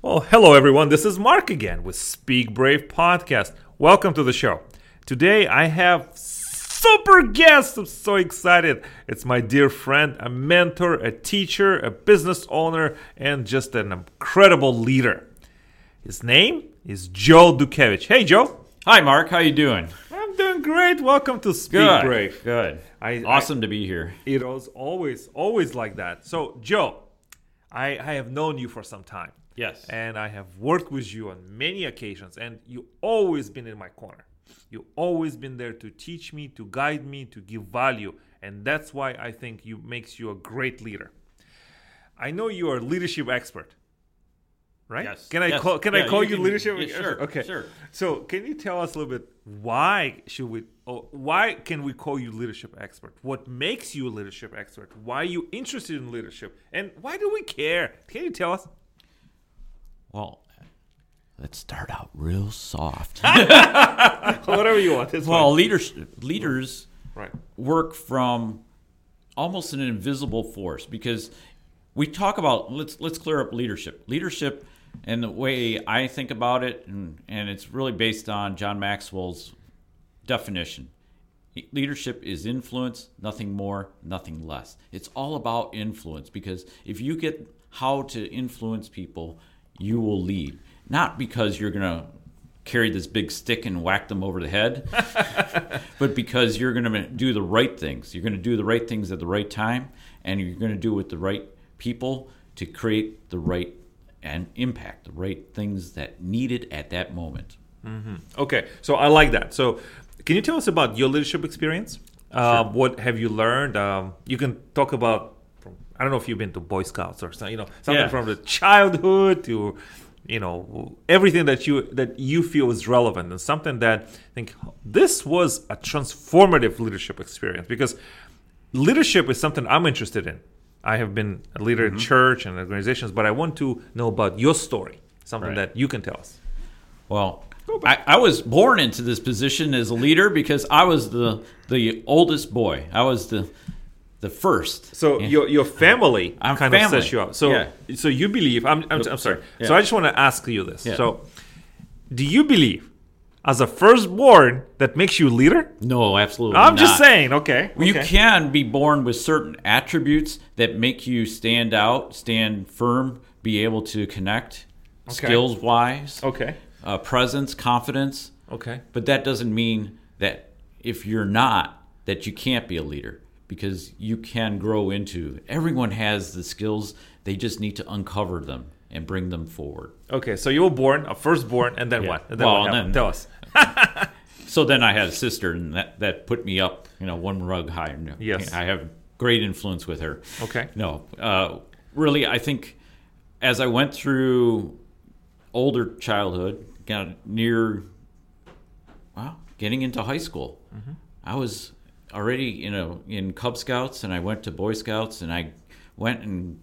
Well, hello everyone. This is Mark again with Speak Brave Podcast. Welcome to the show. Today I have super guest. I'm so excited. It's my dear friend, a mentor, a teacher, a business owner, and just an incredible leader. His name is Joe Dutkiewicz. Hey, Joe. Hi, Mark. How you doing? I'm doing great. Welcome to Speak Good. Brave. Good. I- awesome to be here. It was always, always like that. So, Joe, I, I have known you for some time. Yes. And I have worked with you on many occasions, and you always been in my corner. You always been there to teach me, to guide me, to give value, and that's why I think you makes you a great leader. I know you are a leadership expert, right? Yes. Can I Yes. call Can Yeah, I call you you, can- leadership? yeah, expert? sure, Okay. sure. So, can you tell us a little bit why should we? Oh, why can we call you leadership expert? What makes you a leadership expert? Why are you interested in leadership? And why do we care? Can you tell us? Well, let's start out real soft. Whatever you want. Well, leaders leaders right. work from almost an invisible force because we talk about let's let's clear up leadership. Leadership and the way I think about it and, and it's really based on John Maxwell's definition. Leadership is influence, nothing more, nothing less. It's all about influence because if you get how to influence people, you will lead. Not because you're going to carry this big stick and whack them over the head, but because you're going to do the right things. You're going to do the right things at the right time, and you're going to do it with the right people to create the right and impact the right things that needed at that moment. Okay, so I like that. So, can you tell us about your leadership experience? Um, what have you learned? Um, you can talk about. From, I don't know if you've been to Boy Scouts or something. You know, something Yeah. from the childhood to, you know, everything that you that you feel is relevant and something that I think this was a transformative leadership experience because leadership is something I'm interested in. I have been a leader in mm-hmm. church and organizations, but I want to know about your story, something Right. that you can tell us. Well, I, I was born into this position as a leader because I was the the oldest boy. I was the the first. So And- your your family I'm kind of family. sets you up. So Yeah. so you believe I'm I'm, I'm sorry. Yeah. So I just want to ask you this. Yeah. So do you believe as a firstborn that makes you a leader? no, absolutely. I'm just saying. Okay. You okay. can be born with certain attributes that make you stand out, stand firm, be able to connect, Okay. skills wise, Okay. uh, presence, confidence. Okay. But that doesn't mean that if you're not, that you can't be a leader because you can grow into. Everyone has the skills. They just need to uncover them and bring them forward. Okay. So you were born a firstborn, and then Yeah. what? And then Well, what then- Tell us. So then I had a sister, and that, that put me up, you know, one rug higher. Yes. I have great influence with her. Okay. No, uh, really, I think as I went through older childhood, got near, well, getting into high school, Mm-hmm. I was already, you know, in Cub Scouts, and I went to Boy Scouts, and I went and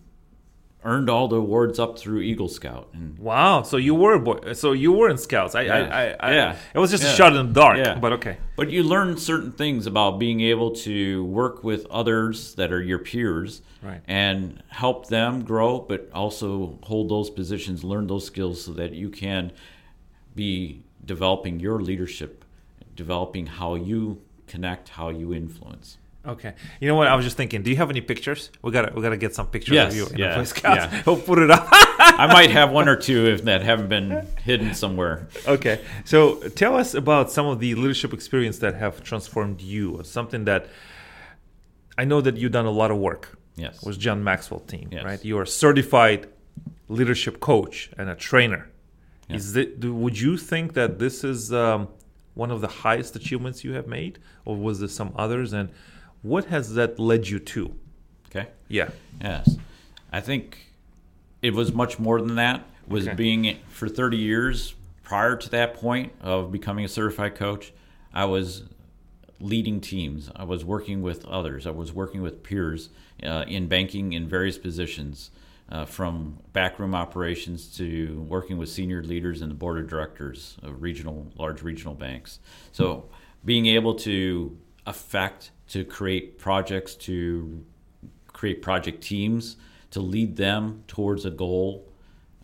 earned all the awards up through Eagle Scout, and Wow. So you were a boy. So you were in Scouts. I. Yeah. I, I, I Yeah. It was just a shot in the dark. Yeah. But okay. But you learn certain things about being able to work with others that are your peers Right. and help them grow, but also hold those positions, learn those skills so that you can be developing your leadership, developing how you connect, how you influence. Okay. You know what? I was just thinking. Do you have any pictures? We gotta we gotta get some pictures Yes, of you in yeah, the Boy Scouts. yeah. We'll put it up. I might have one or two if that haven't been hidden somewhere. Okay, so tell us about some of the leadership experience that have transformed you, or something that I know that you've done a lot of work Yes. with John Maxwell team, Yes. right? You are a certified leadership coach and a trainer. Is it? Would you think that this is um, one of the highest achievements you have made, or was there some others? And what has that led you to? Okay. Yeah. Yes. I think it was much more than that. Was Okay. being for 30 years prior to that point of becoming a certified coach, I was leading teams. I was working with others. I was working with peers uh, in banking in various positions, uh, from backroom operations to working with senior leaders and the board of directors of regional, large regional banks. So, being able to affect, to create projects, to create project teams, to lead them towards a goal.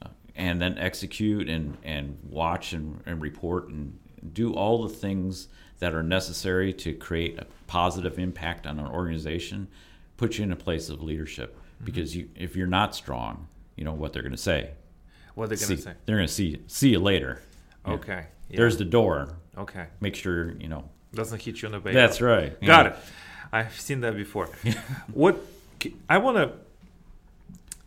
Uh, and then execute and, and watch and, and report and do all the things that are necessary to create a positive impact on an organization put you in a place of leadership. Mm-hmm. because you if you're not strong you know what they're going to say What they're gonna say? they're going to see see you later. Okay. yeah, there's the door okay. make sure you know Doesn't hit you in the back. that's right Got Yeah. it. I've seen that before. what I want to,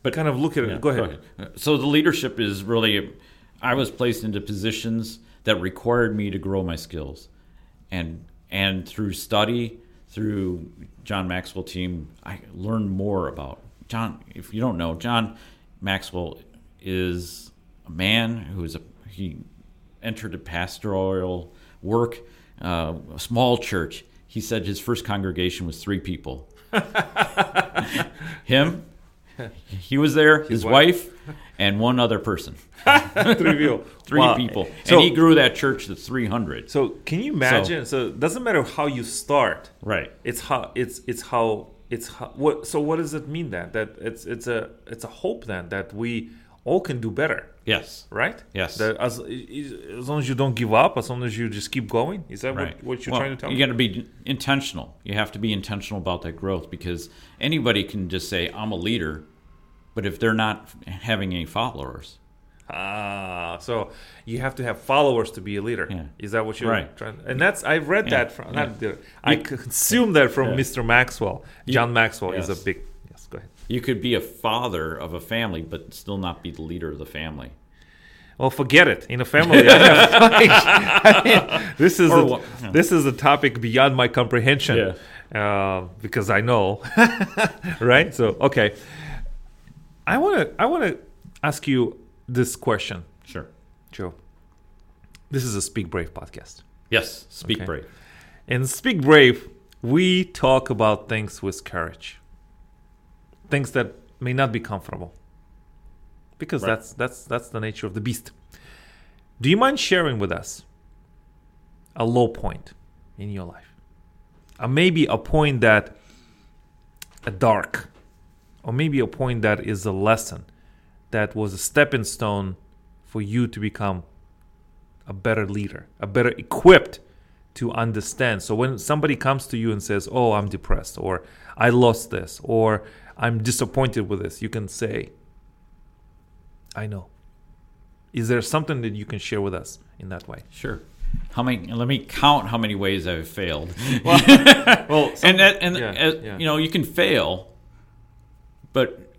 but kind of look at it. Yeah, go ahead. Uh, so the leadership is really, I was placed into positions that required me to grow my skills, and and through study, through John Maxwell team, I learned more about John. If you don't know, John Maxwell is a man who is a he entered the pastoral work, uh, a small church. He said his first congregation was three people. Him, he was there, his, wife. wife, and one other person. Three people. Three Wow. people. So, and he grew that church to 300. so can you imagine? So, it doesn't matter how you start. Right. It's how it's it's how it's what. So what does it mean then? That it's it's a it's a hope then that we all can do better, Yes. right? Yes. That as as long as you don't give up, as long as you just keep going. Is that Right. what, what you're Well, trying to tell You got to be intentional. You have to be intentional about that growth because anybody can just say, I'm a leader, but if they're not having any followers, Ah, so you have to have followers to be a leader. Yeah. Is that what you're Right. trying? And that's I've read Yeah. that from. Yeah. Not I consume that from. Mr. Maxwell. John Maxwell is a big. Yes, go ahead. you could be a father of a family, but still not be the leader of the family. Well, forget it. In a family, I have, I mean, this is Or a, this is a topic beyond my comprehension. Uh, because I know, right? So okay, I want to I want to ask you this question, Sure. Joe. This is a Speak Brave podcast. Yes. Speak Okay. brave. In Speak Brave, we talk about things with courage. Things that may not be comfortable. Because Right. that's that's that's the nature of the beast. Do you mind sharing with us a low point in your life? Or maybe a point that a dark or maybe a point that is a lesson that was a stepping stone for you to become a better leader, a better equipped to understand. So when somebody comes to you and says, "Oh, I'm depressed," or "I lost this," or "I'm disappointed with this," you can say, "I know." Is there something that you can share with us in that way? Sure. How many? Let me count how many ways I've failed. Well, and that, and yeah, uh, yeah. you know, you can fail, but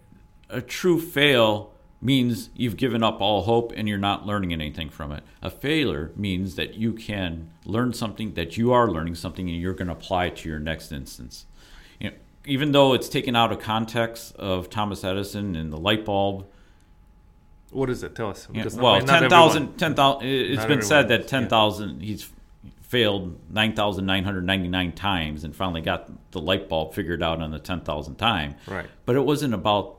a true fail means you've given up all hope and you're not learning anything from it. A failure means that you can learn something, that you are learning something, and you're going to apply it to your next instance. You know, even though it's taken out of context of Thomas Edison and the light bulb, what is it? Tell us. yeah, well, not- not 10,000, everyone- 10,000 it's Not been said that 10,000, he's failed 9,999 times and finally got the light bulb figured out on the 10,000th time. Right. But it wasn't about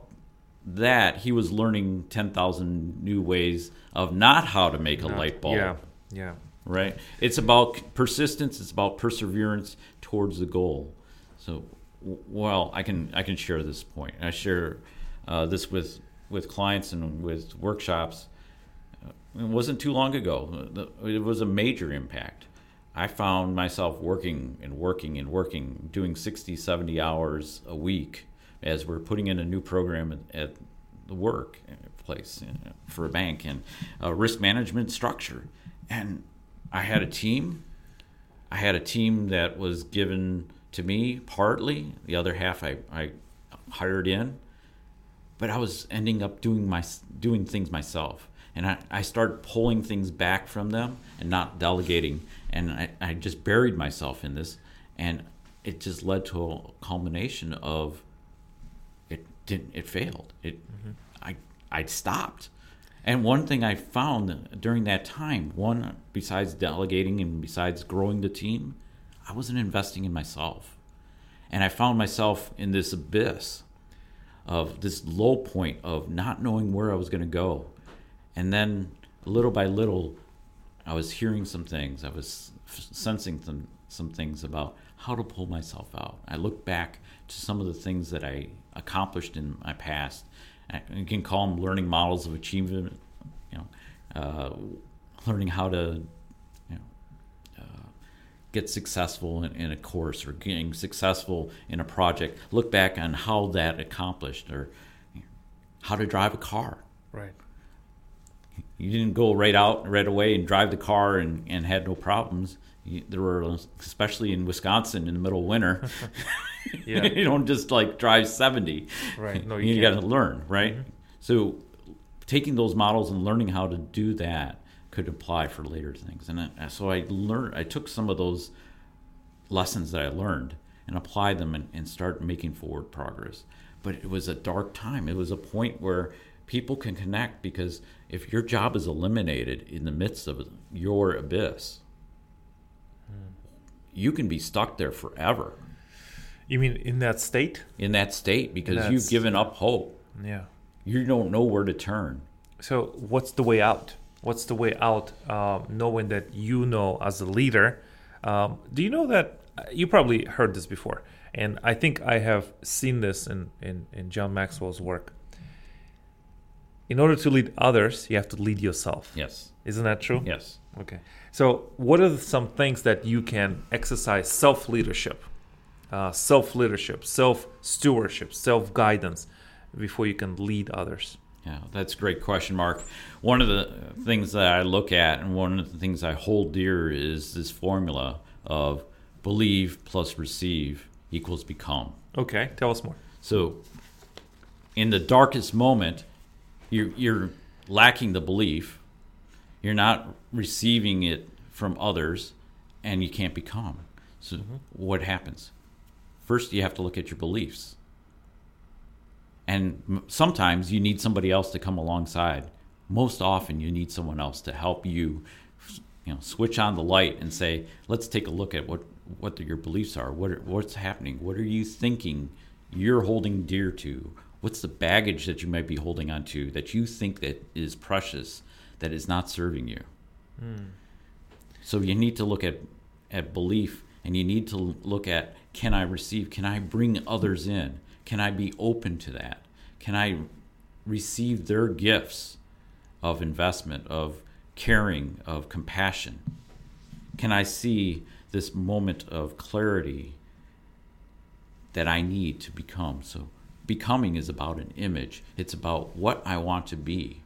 that. He was learning 10,000 new ways of not how to make a Not- light bulb. Yeah, yeah. Right? It's about persistence, it's about perseverance towards the goal. So, well, I can I can share this point. I share uh, this with with clients and with workshops. It wasn't too long ago. It was a major impact. I found myself working and working and working, doing 60, 70 hours a week as we're putting in a new program at, the work place uh, for a bank and a risk management structure. And I had a team. I had a team that was given to me partly. The other half I, I hired in but I was ending up doing my doing things myself, and I, I started pulling things back from them and not delegating, and I, I just buried myself in this, and it just led to a culmination of didn't it failed it mm-hmm. I I stopped, and one thing I found during that time, one besides delegating and besides growing the team, I wasn't investing in myself, and I found myself in this abyss of this low point of not knowing where I was going to go. And then little by little, I was hearing some things. I was f- sensing some, some things about how to pull myself out. I look back to some of the things that I accomplished in my past. You can call them learning models of achievement, you know, uh, learning how to you know, uh, get successful in, in, a course or getting successful in a project. Look back on how that accomplished or you know, how to drive a car. Right. You didn't go right out right away and drive the car and, and had no problems. You, there were, especially in Wisconsin in the middle of winter, yeah. you don't just like drive 70. Right. No, you, you got to learn, right? Mm-hmm. So taking those models and learning how to do that could apply for later things. And I, so I learned, I took some of those lessons that I learned and applied them and, and start making forward progress. But it was a dark time. It was a point where people can connect because if your job is eliminated in the midst of your abyss, hmm. you can be stuck there forever. You mean in that state? In that state because you've given up hope. Yeah. You don't know where to turn. So, what's the way out? What's the way out? Um, knowing that you know as a leader, um, do you know that you probably heard this before? And I think I have seen this in, in, in John Maxwell's work. In order to lead others, you have to lead yourself. Yes. Isn't that true? Yes. Okay. So, what are some things that you can exercise self leadership, uh, self leadership, self stewardship, self guidance before you can lead others? Yeah, that's a great question, Mark. One of the things that I look at and one of the things I hold dear is this formula of believe plus receive equals become. Okay, tell us more. So, in the darkest moment, you're, you're lacking the belief, you're not receiving it from others, and you can't become. So, mm-hmm. what happens? First, you have to look at your beliefs. And sometimes you need somebody else to come alongside. Most often, you need someone else to help you, you know, switch on the light and say, "Let's take a look at what what your beliefs are. What are, what's happening? What are you thinking? You're holding dear to. What's the baggage that you might be holding on to that you think that is precious, that is not serving you? Mm. So you need to look at at belief, and you need to look at can I receive? Can I bring others in? Can I be open to that? Can I receive their gifts of investment, of caring, of compassion? Can I see this moment of clarity that I need to become? So, becoming is about an image, it's about what I want to be.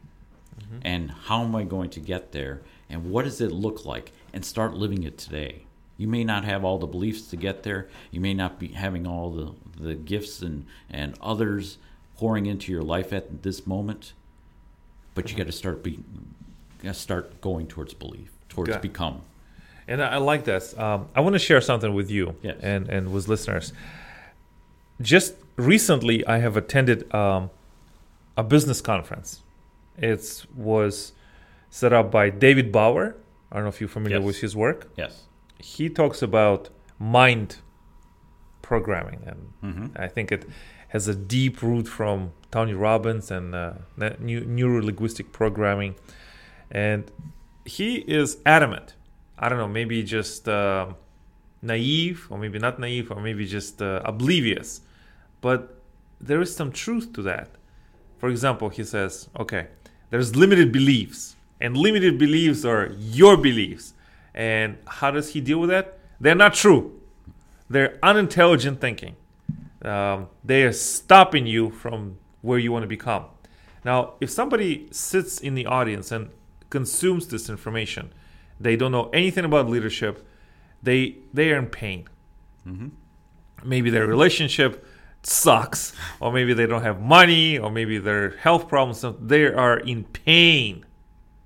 Mm-hmm. And how am I going to get there? And what does it look like? And start living it today. You may not have all the beliefs to get there. You may not be having all the, the gifts and, and others pouring into your life at this moment, but you got to start be, start going towards belief, towards become. And I, like this. Um, I want to share something with you yes. and, and with listeners. Just recently, I have attended um, a business conference. It was set up by David Bauer. I don't know if you're familiar yes. with his work. Yes he talks about mind programming, and mm-hmm. I think it has a deep root from Tony Robbins and uh, neuro linguistic programming. And he is adamant. I don't know, maybe just uh, naive, or maybe not naive, or maybe just uh, oblivious. But there is some truth to that. For example, he says, okay, there's limited beliefs, and limited beliefs are your beliefs. And how does he deal with that? They're not true. They're unintelligent thinking. Um, they are stopping you from where you want to become. Now, if somebody sits in the audience and consumes this information, they don't know anything about leadership. They they are in pain. Mm-hmm. Maybe their relationship sucks, or maybe they don't have money, or maybe their health problems. They are in pain,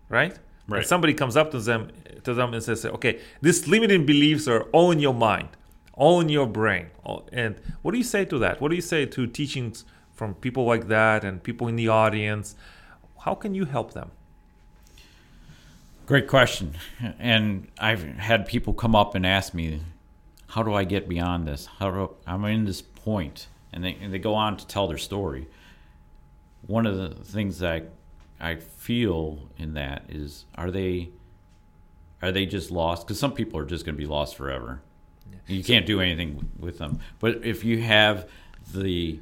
right? Right. And somebody comes up to them to them and says, okay, these limiting beliefs are all in your mind, all in your brain. And what do you say to that? What do you say to teachings from people like that and people in the audience? How can you help them? Great question. And I've had people come up and ask me, how do I get beyond this? How do I'm in this point? And they, and they go on to tell their story. One of the things that I, I feel in that is, are they are they just lost? Because some people are just going to be lost forever. You can't do anything with them. But if you have the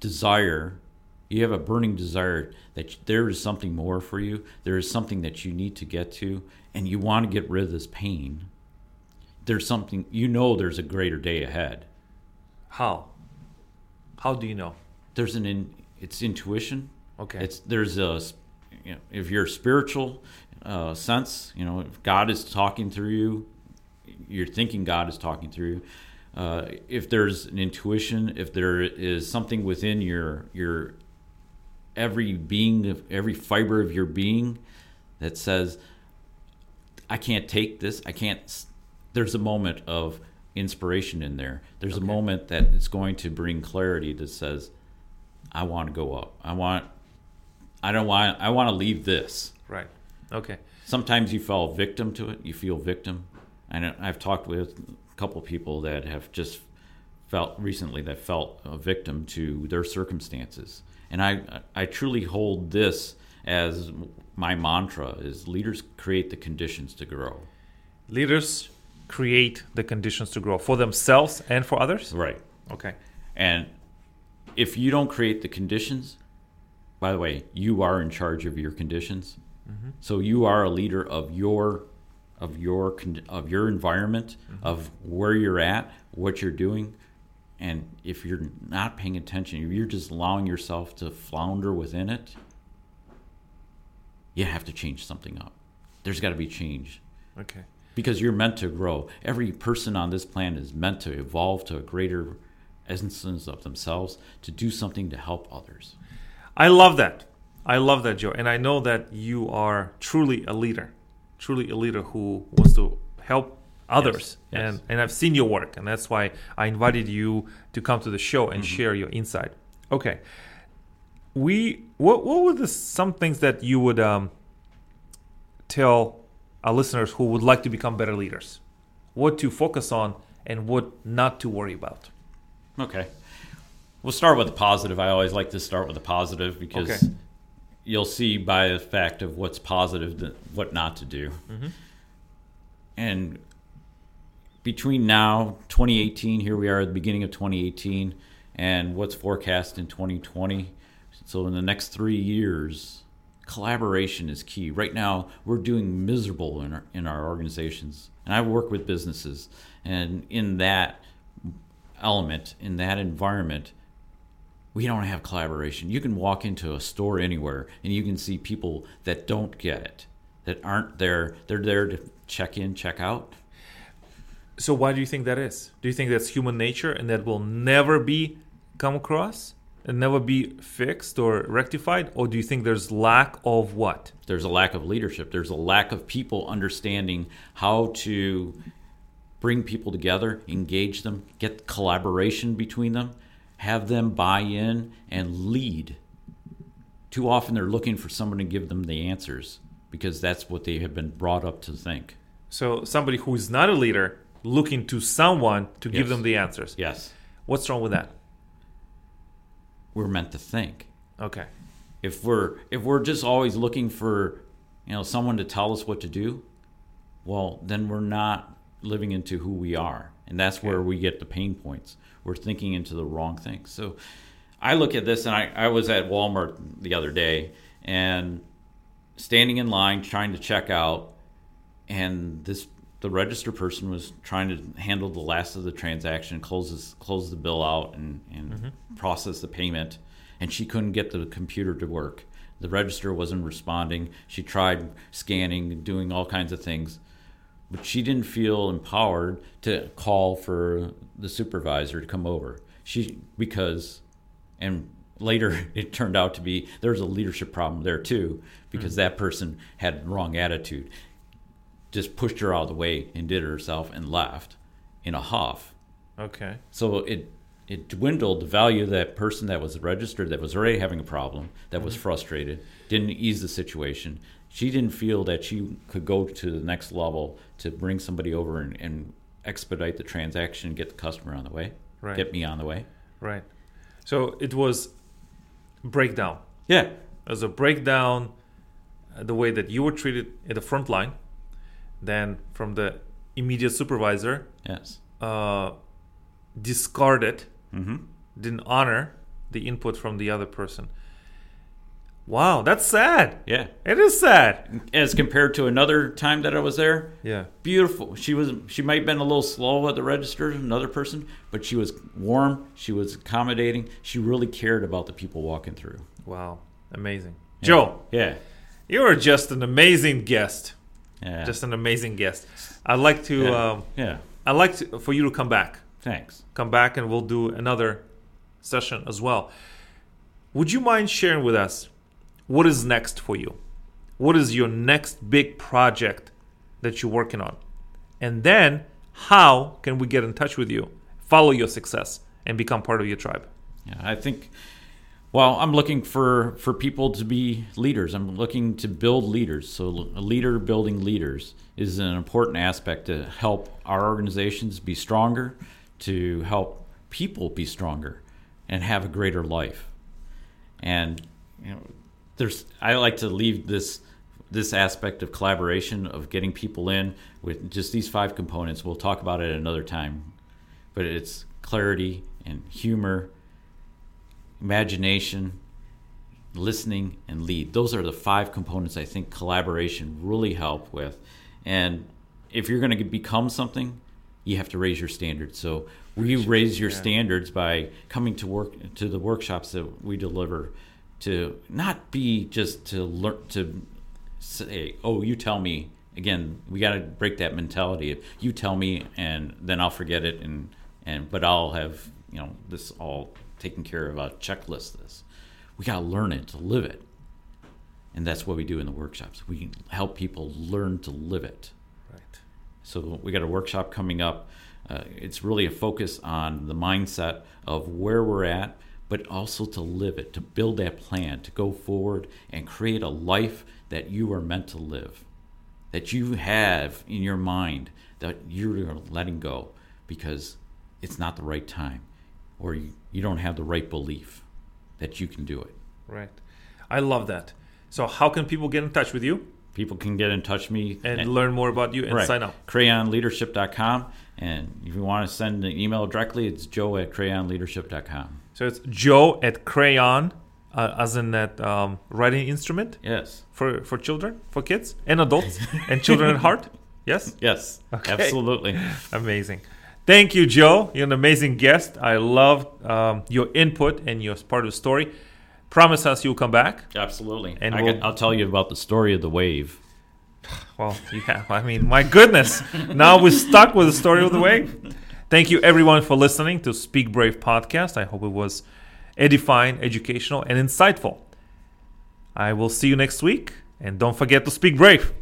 desire You have a burning desire that there is something more for you. There is something that you need to get to, and you want to get rid of this pain. There's something you know. There's a greater day ahead. How? How do you know? There's an in, it's intuition. Okay. It's there's a you know, if you're spiritual uh, sense, you know, if God is talking through you, you're thinking God is talking through you. Uh, if there's an intuition, if there is something within your your every being, every fiber of your being that says, "I can't take this. I can't." There's a moment of inspiration in there. There's Okay. a moment that it's going to bring clarity that says, "I want to go up. I want. I don't want. I want to leave this." Right. Okay. sometimes you fall victim to it. You feel victim, and I've talked with a couple people that have just felt recently that felt a victim to their circumstances. And I, I truly hold this as my mantra: is leaders create the conditions to grow. Leaders create the conditions to grow for themselves and for others. Right. Okay. And if you don't create the conditions, by the way, you are in charge of your conditions. Mm-hmm. So you are a leader of your of your of your environment, mm-hmm. of where you're at, what you're doing. And if you're not paying attention, if you're just allowing yourself to flounder within it, you have to change something up. There's got to be change Okay. because you're meant to grow. Every person on this planet is meant to evolve to a greater essence of themselves to do something to help others. I love that. I love that, Joe. And I know that you are truly a leader, truly a leader who wants to help others. Yes, yes. And and I've seen your work, and that's why I invited you to come to the show and share your insight. Okay. We what what were the some things that you would um, tell our listeners who would like to become better leaders? What to focus on and what not to worry about. Okay. We'll start with the positive. I always like to start with the positive because Okay. You'll see by the fact of what's positive that what not to do. Mm-hmm. And between now, 2018, here we are at the beginning of 2018, and what's forecast in 2020. So, in the next three years, collaboration is key. Right now, we're doing miserable in our, in our organizations. And I work with businesses, and in that element, in that environment, we don't have collaboration. You can walk into a store anywhere and you can see people that don't get it, that aren't there. They're there to check in, check out. So why do you think that is? Do you think that's human nature and that will never be come across and never be fixed or rectified? Or do you think there's lack of what? There's a lack of leadership. There's a lack of people understanding how to bring people together, engage them, get collaboration between them, have them buy in and lead. Too often they're looking for someone to give them the answers because that's what they have been brought up to think. So somebody who is not a leader looking to someone to give them the answers. Yes, What's wrong with that? we're meant to think. Okay. if we're if we're just always looking for you know someone to tell us what to do well then we're not living into who we are and that's where we get the pain points we're thinking into the wrong things so i look at this and i, I was at walmart the other day and standing in line trying to check out and this the register person was trying to handle the last of the transaction close this, close the bill out and, and mm-hmm. process the payment and she couldn't get the computer to work. The register wasn't responding. She tried scanning doing all kinds of things but she didn't feel empowered to call for the supervisor to come over. She because and later it turned out to be there was a leadership problem there too because mm-hmm. that person had the wrong attitude. Just pushed her out of the way and did it herself and left in a huff. Okay. so it it dwindled the value of that person that was registered that was already having a problem that was frustrated didn't ease the situation she didn't feel that she could go to the next level to bring somebody over and, and expedite the transaction get the customer on the way Right. get me on the way Right. So it was breakdown. yeah As a breakdown uh, the way that you were treated at the front line, then from the immediate supervisor, yes uh, discarded, mm-hmm. didn't honor the input from the other person. Wow, that's sad. Yeah. It is sad. As compared to another time that I was there, Yeah. beautiful. She was she might have been a little slow at the register, another person, but she was warm, she was accommodating, she really cared about the people walking through. Wow. Amazing. Joe, Yeah. you are just an amazing guest. Yeah. Just an amazing guest. I'd like to yeah. um, yeah. I'd like to, for you to come back. Thanks. Come back and we'll do another session as well. Would you mind sharing with us what is next for you? What is your next big project that you're working on? And then how can we get in touch with you, follow your success, and become part of your tribe? Yeah, I think. Well, I'm looking for for people to be leaders. I'm looking to build leaders. So, a leader building leaders is an important aspect to help our organizations be stronger, to help people be stronger, and have a greater life. And you know, there's I like to leave this this aspect of collaboration of getting people in with just these five components. We'll talk about it another time, but it's clarity and humor imagination, listening, and lead. Those are the five components I think collaboration really help with. And if you're going to become something, you have to raise your standards. So we raise your standards by coming to work to the workshops that we deliver to not be just to learn to say, "Oh, you tell me." Again, we got to break that mentality of you tell me and then I'll forget it and and but I'll have, you know, this all taken care of I'll checklist this. We got to learn it to live it. And that's what we do in the workshops. We help people learn to live it. So we got a workshop coming up. Uh, it's really a focus on the mindset of where we're at, but also to live it, to build that plan, to go forward and create a life that you are meant to live, that you have in your mind that you're letting go because it's not the right time or you, you don't have the right belief that you can do it. Right. I love that. So how can people get in touch with you People can get in touch with me and learn more about you and right. sign up? crayonleadership.com. And if you want to send an email directly, it's joe at crayonleadership.com. So it's Joe at Crayon, uh, as in that um, writing instrument Yes. for, for children, for kids, and adults, and children at heart. Yes? Yes. Okay. Absolutely. Amazing. Thank you, Joe. You're an amazing guest. I love um, your input and your part of the story. Promise us you'll come back. Absolutely. And I we'll- will I'll tell you about the story of the wave. Well, yeah, I mean, my goodness. Now we're stuck with the story of the wave. Thank you, everyone, for listening to Speak Brave podcast. I hope it was edifying, educational, and insightful. I will see you next week. And don't forget to speak brave.